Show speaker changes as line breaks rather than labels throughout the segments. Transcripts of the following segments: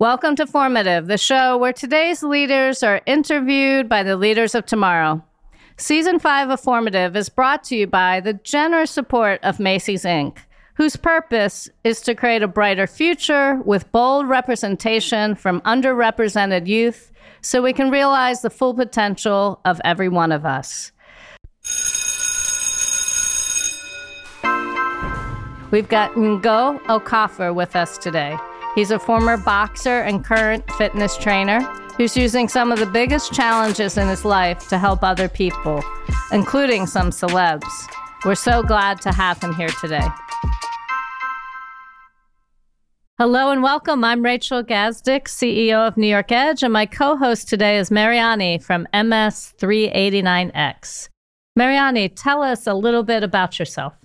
Welcome to Formative, the show where today's leaders are interviewed by the leaders of tomorrow. Season 5 of Formative is brought to you by the generous support of Macy's Inc., whose purpose is to create a brighter future with bold representation from underrepresented youth so we can realize the full potential of every one of us. We've got Ngo Okafor with us today. He's a former boxer and current fitness trainer who's using some of the biggest challenges in his life to help other people, including some celebs. We're so glad to have him here today. Hello and welcome. I'm Rachel Gazdick, CEO of New York Edge, and my co host today is Mariani from MS389X. Mariani, tell us a little bit about yourself.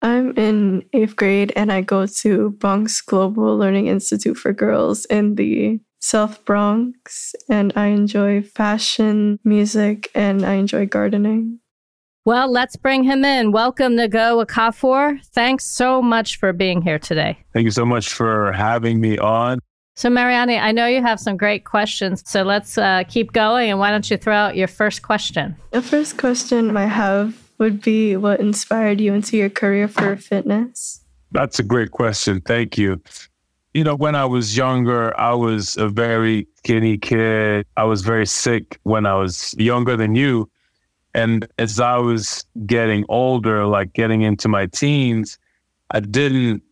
I'm in eighth grade and I go to Bronx Global Learning Institute for Girls in the South Bronx. And I enjoy fashion, music, and I enjoy gardening.
Well, let's bring him in. Welcome, Ngo Okafor. Thanks so much for being here today.
Thank you so much for having me on.
So, Mariani, I know you have some great questions. So let's uh, keep going. And why don't you throw out your first question?
The first question I have would be what inspired you into your career for fitness?
That's a great question. Thank you. You know, when I was younger, I was a very skinny kid. I was very sick when I was younger than you. And as I was getting older, like getting into my teens, I didn't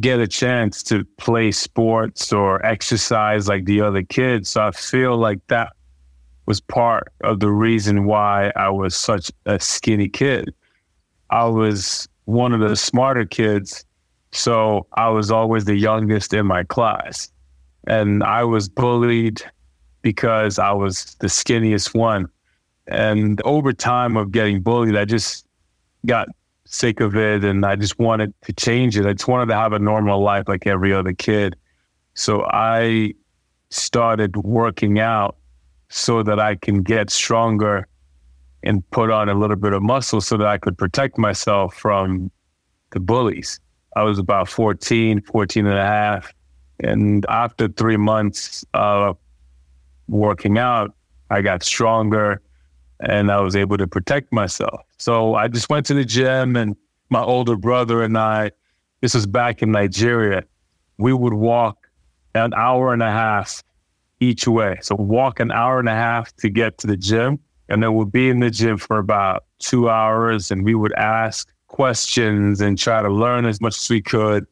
get a chance to play sports or exercise like the other kids. So I feel like that was part of the reason why I was such a skinny kid. I was one of the smarter kids, so I was always the youngest in my class. And I was bullied because I was the skinniest one. And over time of getting bullied, I just got sick of it and I just wanted to change it. I just wanted to have a normal life like every other kid. So I started working out so that I can get stronger and put on a little bit of muscle so that I could protect myself from the bullies. I was about 14, 14 and a half. And after three months of working out, I got stronger and I was able to protect myself. So I just went to the gym and my older brother and I, this was back in Nigeria, we would walk an hour and a half each way. So walk an hour and a half to get to the gym. And then we'll be in the gym for about two hours and we would ask questions and try to learn as much as we could.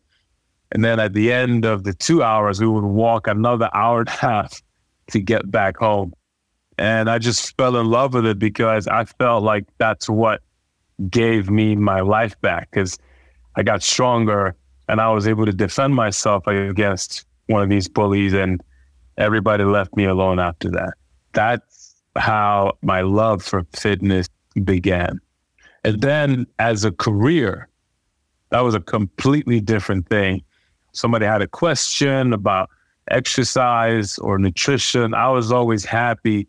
And then at the end of the two hours, we would walk another hour and a half to get back home. And I just fell in love with it because I felt like that's what gave me my life back because I got stronger and I was able to defend myself against one of these bullies. And everybody left me alone after that. That's how my love for fitness began. And then as a career, that was a completely different thing. Somebody had a question about exercise or nutrition. I was always happy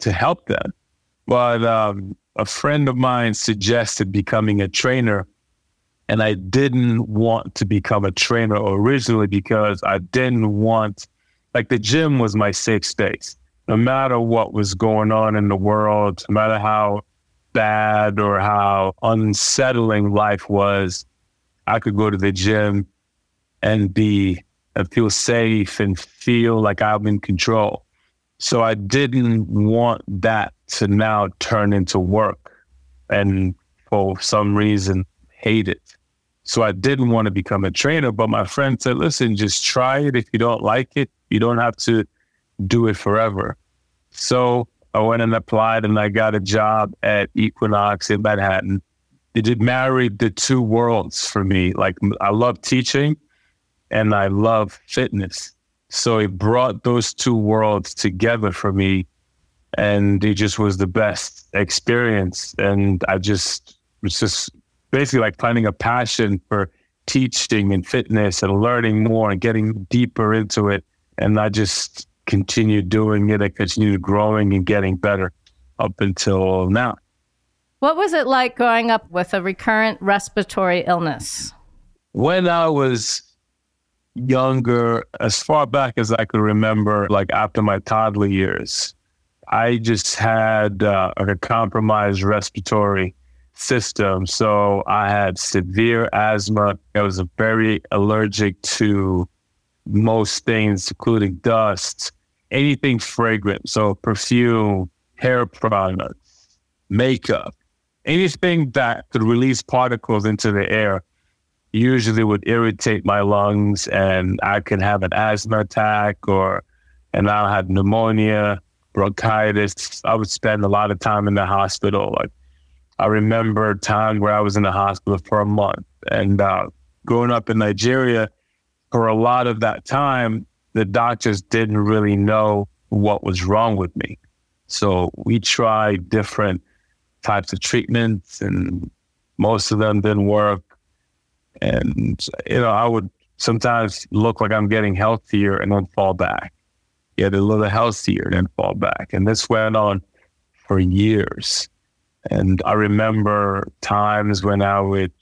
to help them. But um, a friend of mine suggested becoming a trainer. And I didn't want to become a trainer originally because I didn't want like the gym was my safe space. No matter what was going on in the world, no matter how bad or how unsettling life was, I could go to the gym and be and feel safe and feel like I'm in control. So I didn't want that to now turn into work and for some reason hate it. So I didn't want to become a trainer, but my friend said, listen, just try it. If you don't like it, you don't have to do it forever. So I went and applied and I got a job at Equinox in Manhattan. It did married the two worlds for me. Like I love teaching and I love fitness. So it brought those two worlds together for me. And it just was the best experience. And I just was just basically like finding a passion for teaching and fitness and learning more and getting deeper into it and I just continued doing it. I continued growing and getting better up until now.
What was it like growing up with a recurrent respiratory illness?
When I was younger, as far back as I could remember, like after my toddler years, I just had uh, a compromised respiratory system. So I had severe asthma. I was very allergic to most things, including dust, anything fragrant. So perfume, hair products, makeup, anything that could release particles into the air usually would irritate my lungs and I could have an asthma attack or and I had pneumonia, bronchitis. I would spend a lot of time in the hospital. Like I remember a time where I was in the hospital for a month and uh, growing up in Nigeria for a lot of that time, the doctors didn't really know what was wrong with me. So we tried different types of treatments and most of them didn't work. And, you know, I would sometimes look like I'm getting healthier and then fall back. Get a little healthier and then fall back. And this went on for years. And I remember times when I would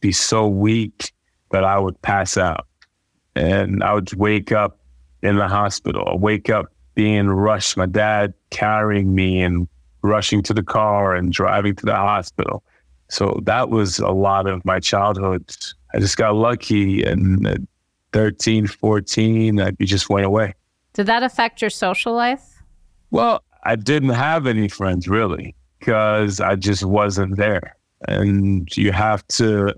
be so weak that I would pass out. And I would wake up in the hospital, I'd wake up being rushed, my dad carrying me and rushing to the car and driving to the hospital. So that was a lot of my childhood. I just got lucky and at 13, 14, I just went away.
Did that affect your social life?
Well, I didn't have any friends really because I just wasn't there. And you have to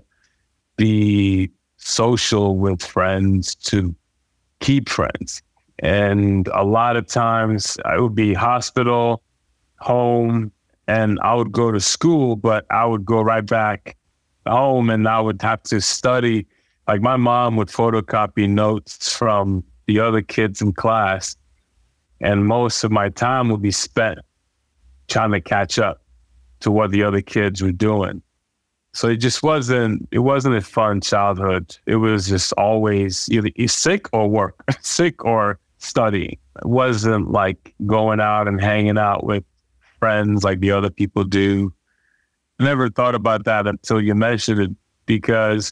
be social with friends to keep friends. And a lot of times I would be hospital, home, and I would go to school, but I would go right back home and I would have to study. Like my mom would photocopy notes from the other kids in class, and most of my time would be spent trying to catch up to what the other kids were doing. So it just wasn't it wasn't a fun childhood. It was just always either sick or work, sick or studying. It wasn't like going out and hanging out with friends like the other people do. I never thought about that until you mentioned it because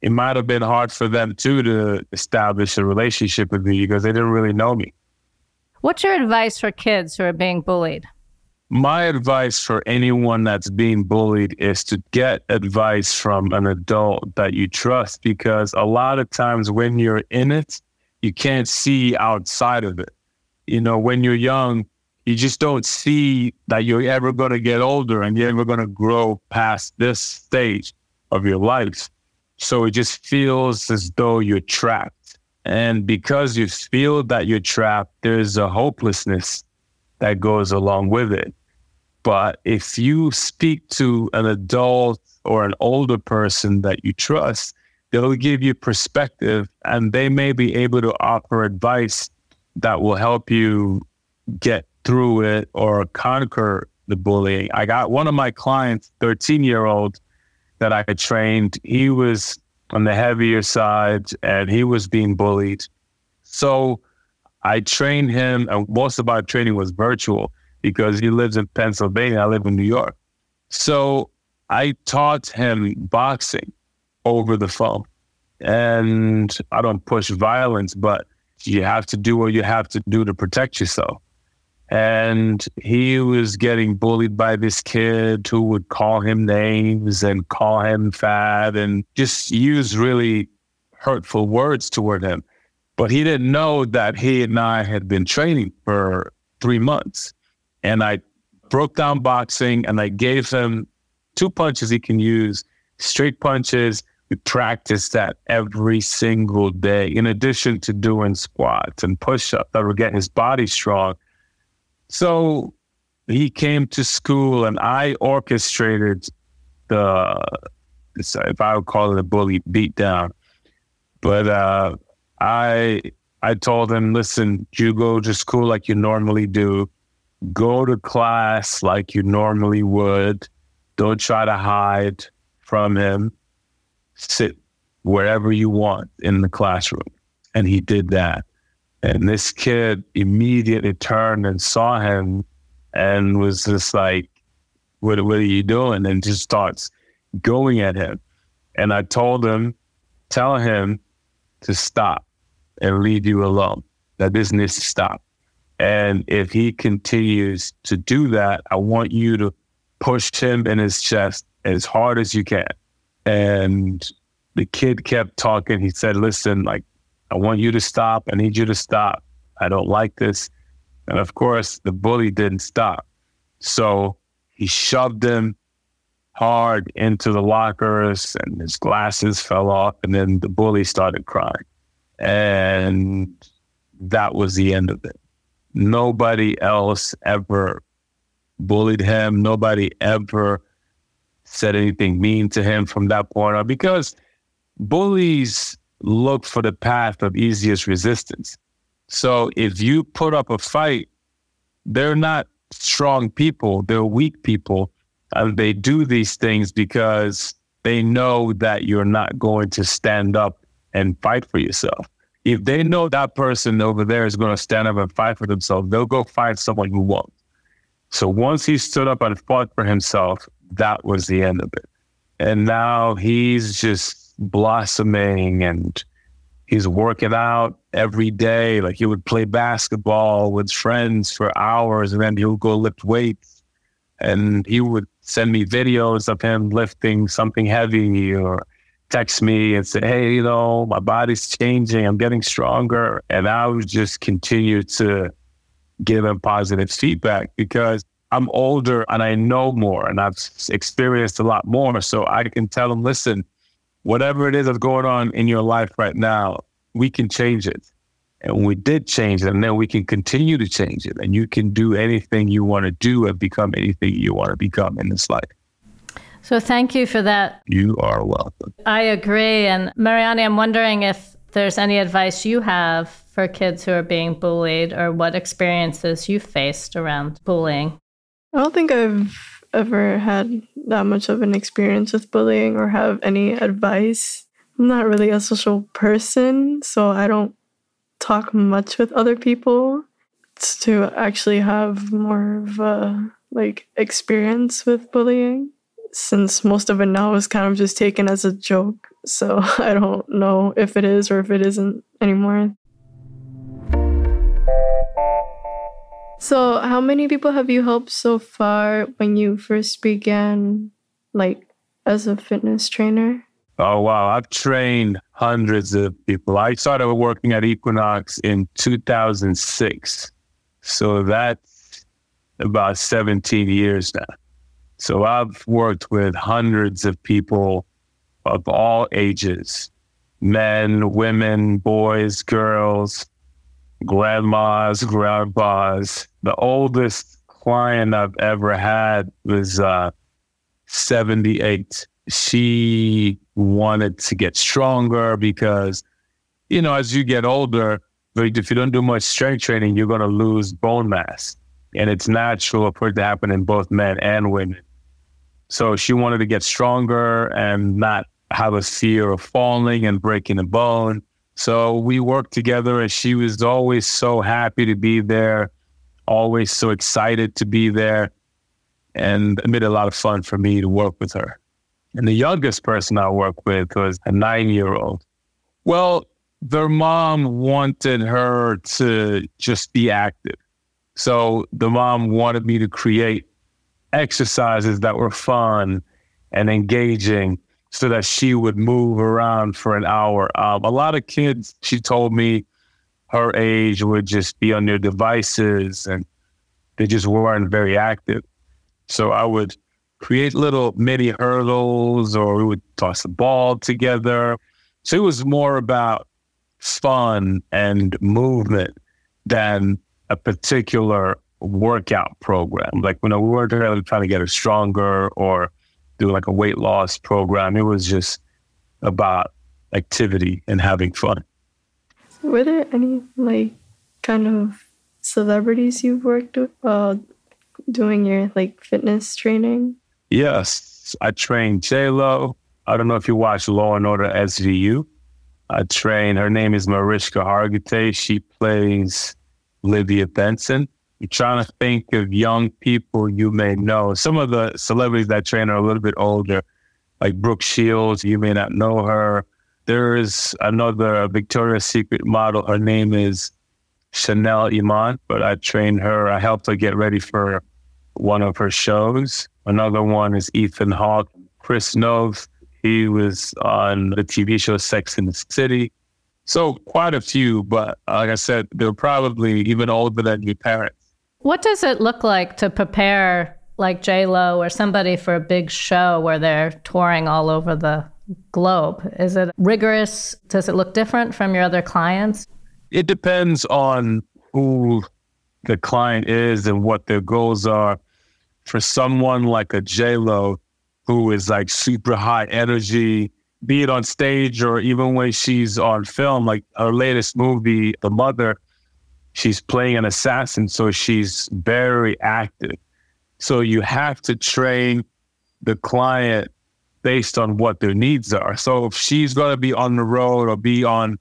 it might have been hard for them too to establish a relationship with me because they didn't really know me.
What's your advice for kids who are being bullied?
My advice for anyone that's being bullied is to get advice from an adult that you trust because a lot of times when you're in it, you can't see outside of it. You know, when you're young, you just don't see that you're ever going to get older and you're ever going to grow past this stage of your life. So it just feels as though you're trapped. And because you feel that you're trapped, there's a hopelessness that goes along with it. But if you speak to an adult or an older person that you trust, they'll give you perspective and they may be able to offer advice that will help you get through it or conquer the bullying. I got one of my clients, 13 year old, that I trained. He was on the heavier side and he was being bullied. So I trained him, and most of our training was virtual because he lives in Pennsylvania. I live in New York. So I taught him boxing over the phone. And I don't push violence, but you have to do what you have to do to protect yourself. And he was getting bullied by this kid who would call him names and call him fat and just use really hurtful words toward him. But he didn't know that he and I had been training for three months and I broke down boxing and I gave him two punches he can use, straight punches. We practiced that every single day, in addition to doing squats and push ups that were getting his body strong. So he came to school and I orchestrated the, if I would call it a bully beat down. But uh, I I told him, listen, you go to school like you normally do go to class like you normally would. Don't try to hide from him. Sit wherever you want in the classroom. And he did that. And this kid immediately turned and saw him and was just like, what, what are you doing? And just starts going at him. And I told him, tell him to stop. and leave you alone. That this needs to stop. And if he continues to do that, I want you to push him in his chest as hard as you can. And the kid kept talking. He said, Listen, like, I want you to stop. I need you to stop. I don't like this. And of course, the bully didn't stop. So he shoved him hard into the lockers and his glasses fell off. And then the bully started crying. And that was the end of it. Nobody else ever bullied him. Nobody ever said anything mean to him from that point on because bullies look for the path of easiest resistance. So if you put up a fight, they're not strong people, they're weak people. And they do these things because they know that you're not going to stand up and fight for yourself. If they know that person over there is going to stand up and fight for themselves, they'll go find someone who won't. So once he stood up and fought for himself, that was the end of it. And now he's just blossoming and he's working out every day. Like he would play basketball with friends for hours and then he would go lift weights. And he would send me videos of him lifting something heavy or text me and say, Hey, you know, my body's changing. I'm getting stronger. And I would just continue to give them positive feedback because I'm older and I know more and I've experienced a lot more. So I can tell them, listen, whatever it is that's going on in your life right now, we can change it. And we did change it, and then we can continue to change it. And you can do anything you want to do and become anything you want to become in this life.
So thank you for that.
You are welcome.
I agree. And Mariani, I'm wondering if there's any advice you have for kids who are being bullied or what experiences you faced around bullying.
I don't think I've ever had that much of an experience with bullying or have any advice. I'm not really a social person, so I don't talk much with other people to actually have more of a like experience with bullying since most of it now is kind of just taken as a joke. So I don't know if it is or if it isn't anymore. So, how many people have you helped so far when you first began, like as a fitness trainer?
Oh, wow. I've trained hundreds of people. I started working at Equinox in 2006. So that's about 17 years now. So I've worked with hundreds of people of all ages men, women, boys, girls, grandmas, grandpas. The oldest client I've ever had was uh, 78. She wanted to get stronger because, you know, as you get older, if you don't do much strength training, you're going to lose bone mass. And it's natural for it to happen in both men and women. So she wanted to get stronger and not have a fear of falling and breaking a bone. So we worked together, and she was always so happy to be there, always so excited to be there. And it made a lot of fun for me to work with her. And the youngest person I worked with was a nine year old. Well, their mom wanted her to just be active. So the mom wanted me to create exercises that were fun and engaging so that she would move around for an hour. Um, a lot of kids, she told me, her age would just be on their devices and they just weren't very active. So I would create little mini hurdles or we would toss a ball together. So it was more about fun and movement than a particular workout program. Like, know, we weren't really trying to get her stronger or do like a weight loss program. It was just about activity and having fun.
Were there any like kind of celebrities you've worked with while doing your like fitness training?
Yes, I trained J Lo. I don't know if you watch Law and Order SVU. I train. Her name is Mariska Hargitay. She plays Olivia Benson. I'm trying to think of young people you may know. Some of the celebrities that train are a little bit older, like Brooke Shields. You may not know her. There is another Victoria's Secret model. Her name is Chanel Iman, but I trained her. I helped her get ready for one of her shows. Another one is Ethan Hawke. Chris Noth, he was on the TV show Sex in the City. So quite a few, but like I said, they're probably even older than your parents.
What does it look like to prepare like J Lo or somebody for a big show where they're touring all over the globe? Is it rigorous? Does it look different from your other clients?
It depends on who the client is and what their goals are. For someone like a J Lo, who is like super high energy, be it on stage or even when she's on film, like her latest movie, The Mother, she's playing an assassin, so she's very active. So you have to train the client based on what their needs are. So if she's going to be on the road or be on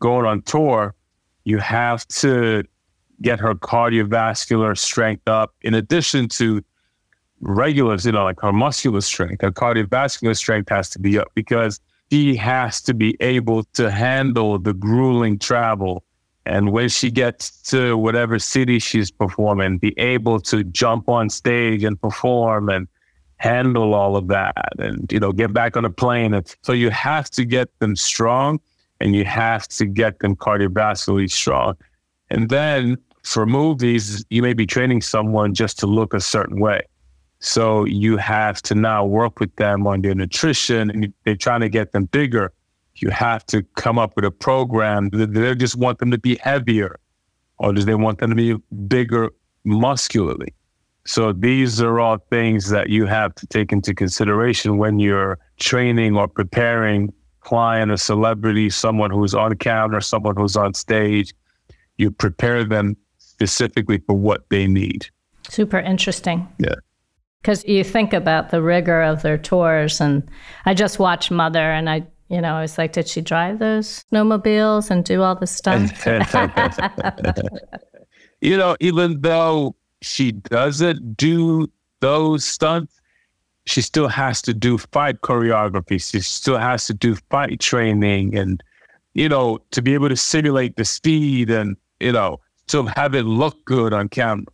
going on tour, you have to get her cardiovascular strength up in addition to regular, you know, like her muscular strength, her cardiovascular strength has to be up because she has to be able to handle the grueling travel. And when she gets to whatever city she's performing, be able to jump on stage and perform and handle all of that and, you know, get back on a plane. And so you have to get them strong and you have to get them cardiovascularly strong. And then for movies, you may be training someone just to look a certain way. So you have to now work with them on their nutrition and they're trying to get them bigger. You have to come up with a program. Do they just want them to be heavier or do they want them to be bigger muscularly? So these are all things that you have to take into consideration when you're training or preparing client a celebrity, someone who's on camera, someone who's on stage. You prepare them specifically for what they need.
Super interesting.
Yeah.
Because you think about the rigor of their tours, and I just watched Mother, and I, you know, I was like, did she drive those snowmobiles and do all the stuff?
you know, even though she doesn't do those stunts, she still has to do fight choreography. She still has to do fight training, and you know, to be able to simulate the speed and you know, to have it look good on camera.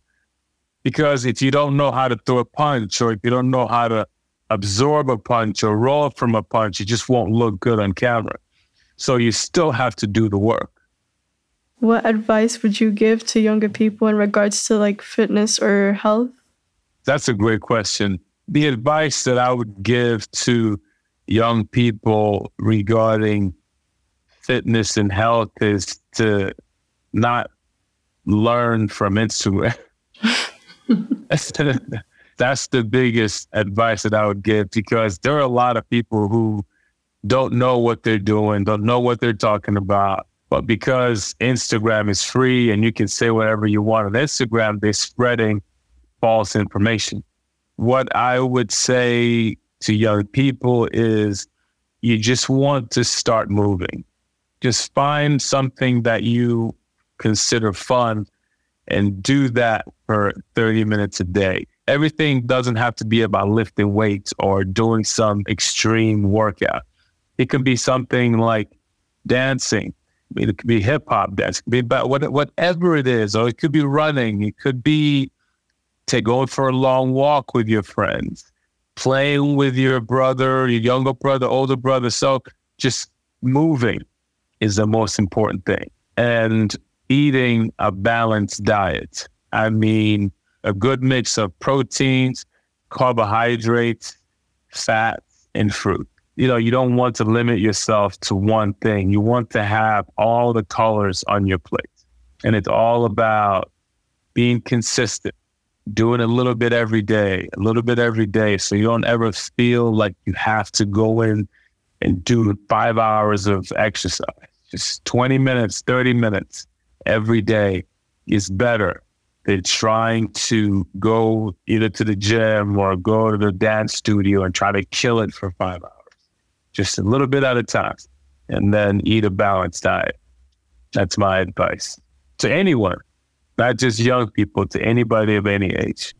Because if you don't know how to throw a punch or if you don't know how to absorb a punch or roll from a punch, it just won't look good on camera. So you still have to do the work.
What advice would you give to younger people in regards to like fitness or health?
That's a great question. The advice that I would give to young people regarding fitness and health is to not learn from Instagram. that's the biggest advice that I would give because there are a lot of people who don't know what they're doing, don't know what they're talking about. But because Instagram is free and you can say whatever you want on Instagram, they're spreading false information. What I would say to young people is you just want to start moving. Just find something that you consider fun and do that for 30 minutes a day. Everything doesn't have to be about lifting weights or doing some extreme workout. It could be something like dancing. It could be hip hop dance. It could be about what, whatever it is, or it could be running. It could be take going for a long walk with your friends, playing with your brother, your younger brother, older brother. So just moving is the most important thing. And eating a balanced diet. I mean, a good mix of proteins, carbohydrates, fats, and fruit. You know, you don't want to limit yourself to one thing. You want to have all the colors on your plate. And it's all about being consistent, doing a little bit every day, a little bit every day. So you don't ever feel like you have to go in and do five hours of exercise. Just 20 minutes, 30 minutes every day is better than trying to go either to the gym or go to the dance studio and try to kill it for five hours. Just a little bit at a time. And then eat a balanced diet. That's my advice to anyone, not just young people, to anybody of any age.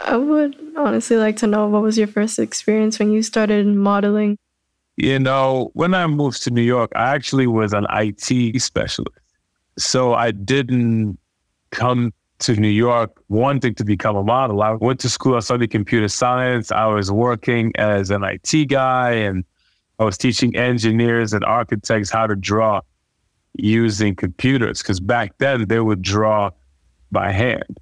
I would honestly like to know what was your first experience when you started modeling?
You know, when I moved to New York, I actually was an IT specialist. So I didn't come to New York wanting to become a model. I went to school, I studied computer science. I was working as an IT guy and I was teaching engineers and architects how to draw using computers because back then they would draw by hand.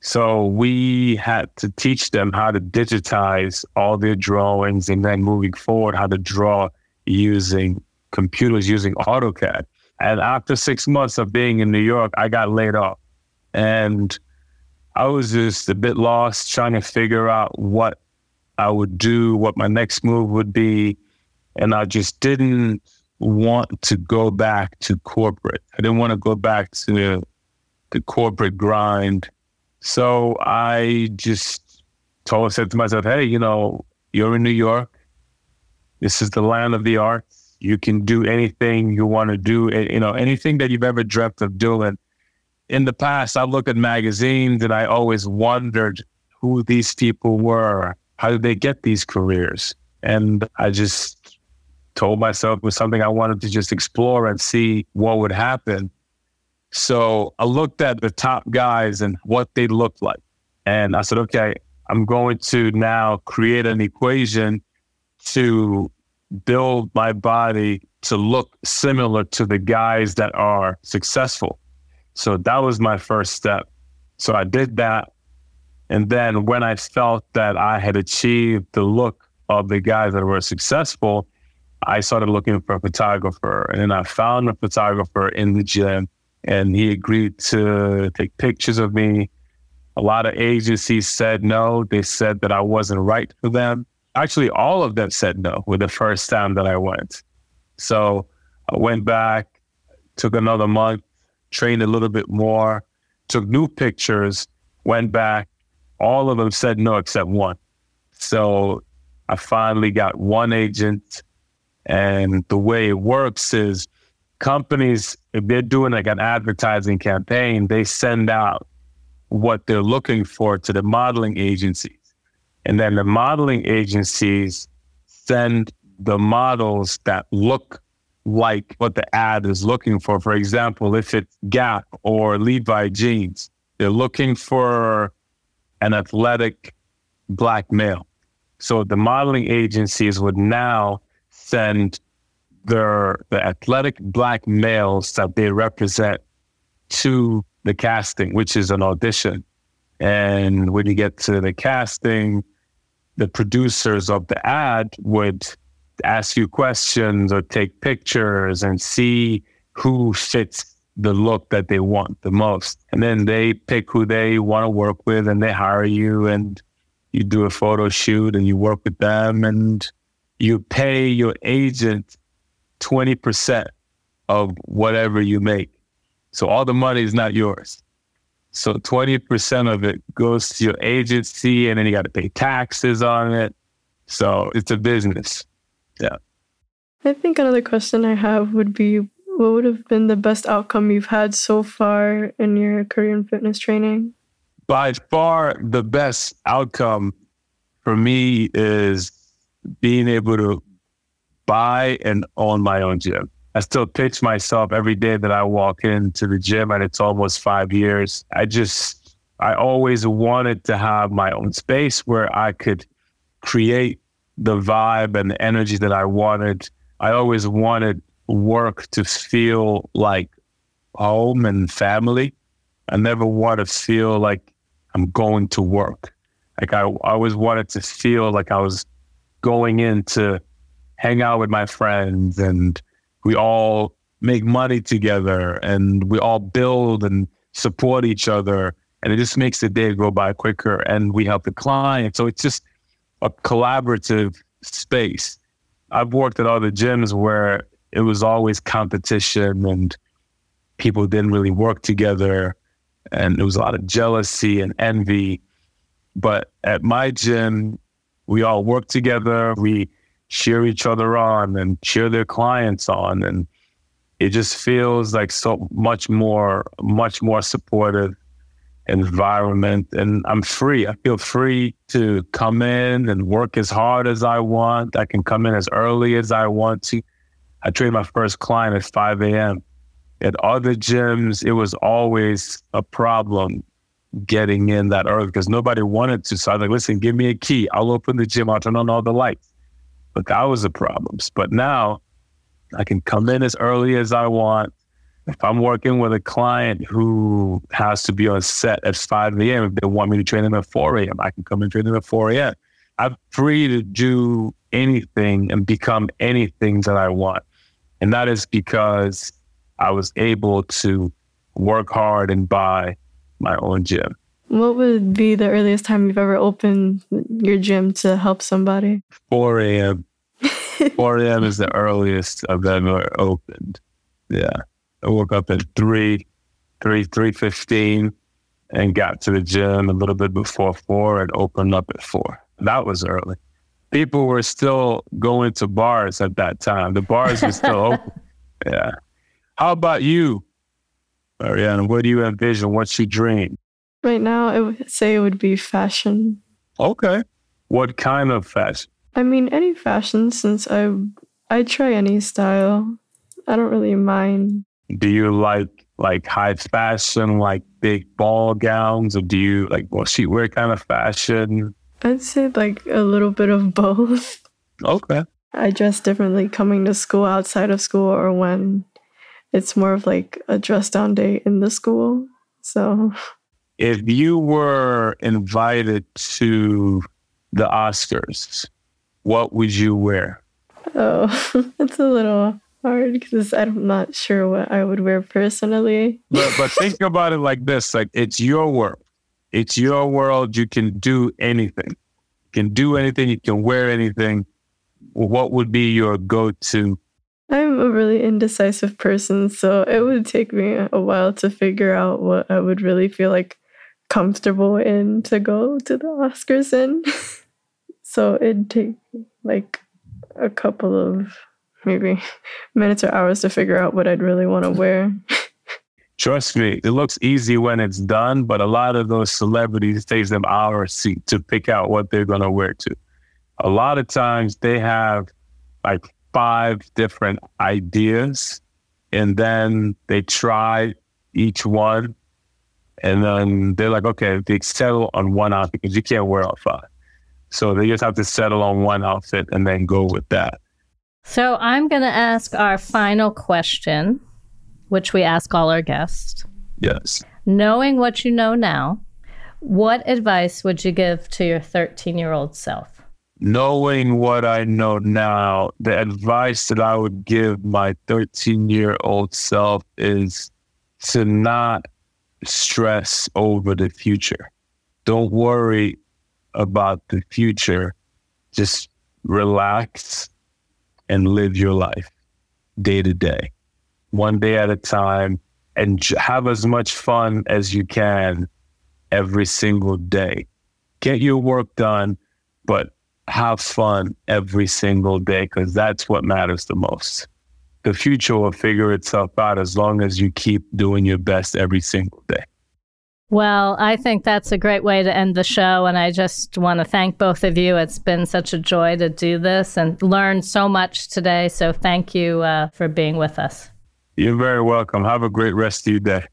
So we had to teach them how to digitize all their drawings and then moving forward, how to draw using computers, using AutoCAD. And after six months of being in New York, I got laid off. And I was just a bit lost trying to figure out what I would do, what my next move would be. And I just didn't want to go back to corporate. I didn't want to go back to the corporate grind. So I just told, said to myself, hey, you know, you're in New York. This is the land of the arts. You can do anything you want to do, you know, anything that you've ever dreamt of doing. In the past, I look at magazines and I always wondered who these people were. How did they get these careers? And I just told myself it was something I wanted to just explore and see what would happen. So I looked at the top guys and what they looked like. And I said, okay, I'm going to now create an equation to build my body to look similar to the guys that are successful. So that was my first step. So I did that. And then when I felt that I had achieved the look of the guys that were successful, I started looking for a photographer. And then I found a photographer in the gym and he agreed to take pictures of me. A lot of agencies said no. They said that I wasn't right for them. Actually, all of them said no with the first time that I went. So I went back, took another month, trained a little bit more, took new pictures, went back. All of them said no except one. So I finally got one agent. And the way it works is companies, if they're doing like an advertising campaign, they send out what they're looking for to the modeling agencies. And then the modeling agencies send the models that look like what the ad is looking for. For example, if it's Gap or Levi jeans, they're looking for an athletic black male. So the modeling agencies would now send the athletic black males that they represent to the casting, which is an audition. And when you get to the casting, the producers of the ad would ask you questions or take pictures and see who fits the look that they want the most. And then they pick who they want to work with and they hire you and you do a photo shoot and you work with them and you pay your agent 20% of whatever you make. So all the money is not yours. So 20% of it goes to your agency and then you got to pay taxes on it. So it's a business. Yeah.
I think another question I have would be what would have been the best outcome you've had so far in your career in fitness training?
By far, the best outcome for me is being able to buy and own my own gym. I still pitch myself every day that I walk into the gym, and it's almost five years. I just, I always wanted to have my own space where I could create the vibe and the energy that I wanted. I always wanted work to feel like home and family. I never want to feel like I'm going to work. Like I, I always wanted to feel like I was going in to hang out with my friends and we all make money together and we all build and support each other. And it just makes the day go by quicker and we help the client. So it's just a collaborative space. I've worked at other gyms where it was always competition and people didn't really work together and there was a lot of jealousy and envy. But at my gym, we all work together. We cheer each other on and cheer their clients on. And it just feels like so much more, much more supportive. environment and I'm free. I feel free to come in and work as hard as I want. I can come in as early as I want to. I trained my first client at 5 a.m. At other gyms, it was always a problem getting in that early because nobody wanted to. So I was like, listen, give me a key. I'll open the gym. I'll turn on all the lights. But that was the problems. But now I can come in as early as I want. If I'm working with a client who has to be on set at 5 a.m., if they want me to train them at 4 a.m., I can come and train them at 4 a.m. I'm free to do anything and become anything that I want. And that is because I was able to work hard and buy my own gym.
What would be the earliest time you've ever opened your gym to help somebody?
4 a.m. 4 a.m. is the earliest I've ever opened. Yeah. I woke up at 3, 3, 3.15 and got to the gym a little bit before 4 and opened up at 4. That was early. People were still going to bars at that time. The bars were still open. Yeah. How about you, Mariana? What do you envision? What's your dream?
Right now, I would say it would be fashion.
Okay. What kind of fashion?
I mean, any fashion since I I try any style. I don't really mind.
Do you like like high fashion, like big ball gowns, or do you like more streetwear kind of fashion?
I'd say like a little bit of both.
Okay.
I dress differently coming to school outside of school or when it's more of like a dress down day in the school. So
if you were invited to the Oscars, what would you wear?
Oh, it's a little hard because I'm not sure what I would wear personally.
But, but think about it like this: like it's your world, it's your world. You can do anything. You can do anything. You can wear anything. What would be your go-to?
I'm a really indecisive person, so it would take me a while to figure out what I would really feel like comfortable in to go to the Oscars in. so it'd take like a couple of maybe minutes or hours to figure out what I'd really want to wear.
Trust me, it looks easy when it's done, but a lot of those celebrities takes them hours to, pick out what they're going to wear to. A lot of times they have like five different ideas and then they try each one and then they're like, okay, they settle on one outfit because you can't wear all five. So they just have to settle on one outfit and then go with that.
So I'm going to ask our final question, which we ask all our guests.
Yes.
Knowing what you know now, what advice would you give to your 13 year old self?
Knowing what I know now, the advice that I would give my 13 year old self is to not stress over the future. Don't worry about the future. Just relax and live your life day to day, one day at a time, and have as much fun as you can every single day. Get your work done, but have fun every single day because that's what matters the most. The future will figure itself out as long as you keep doing your best every single day.
Well, I think that's a great way to end the show. And I just want to thank both of you. It's been such a joy to do this and learn so much today. So thank you uh, for being with us.
You're very welcome. Have a great rest of your day.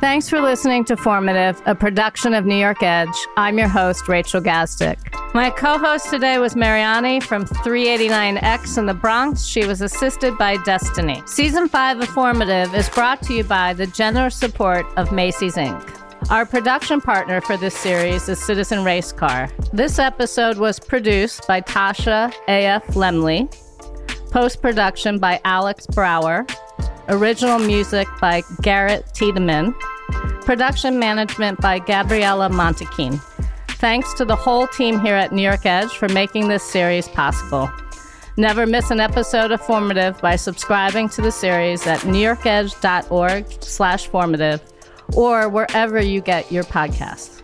Thanks for listening to Formative, a production of New York Edge. I'm your host, Rachel Gazdick. My co host today was Mariani from 389X in the Bronx. She was assisted by Destiny. Season 5 of Formative is brought to you by the generous support of Macy's Inc. Our production partner for this series is Citizen Race Car. This episode was produced by Tasha A.F. Lemley, post production by Alex Brower, original music by Garrett Tiedemann, production management by Gabriella Montequin. Thanks to the whole team here at New York Edge for making this series possible. Never miss an episode of Formative by subscribing to the series at newyorkedge.org slash formative or wherever you get your podcasts.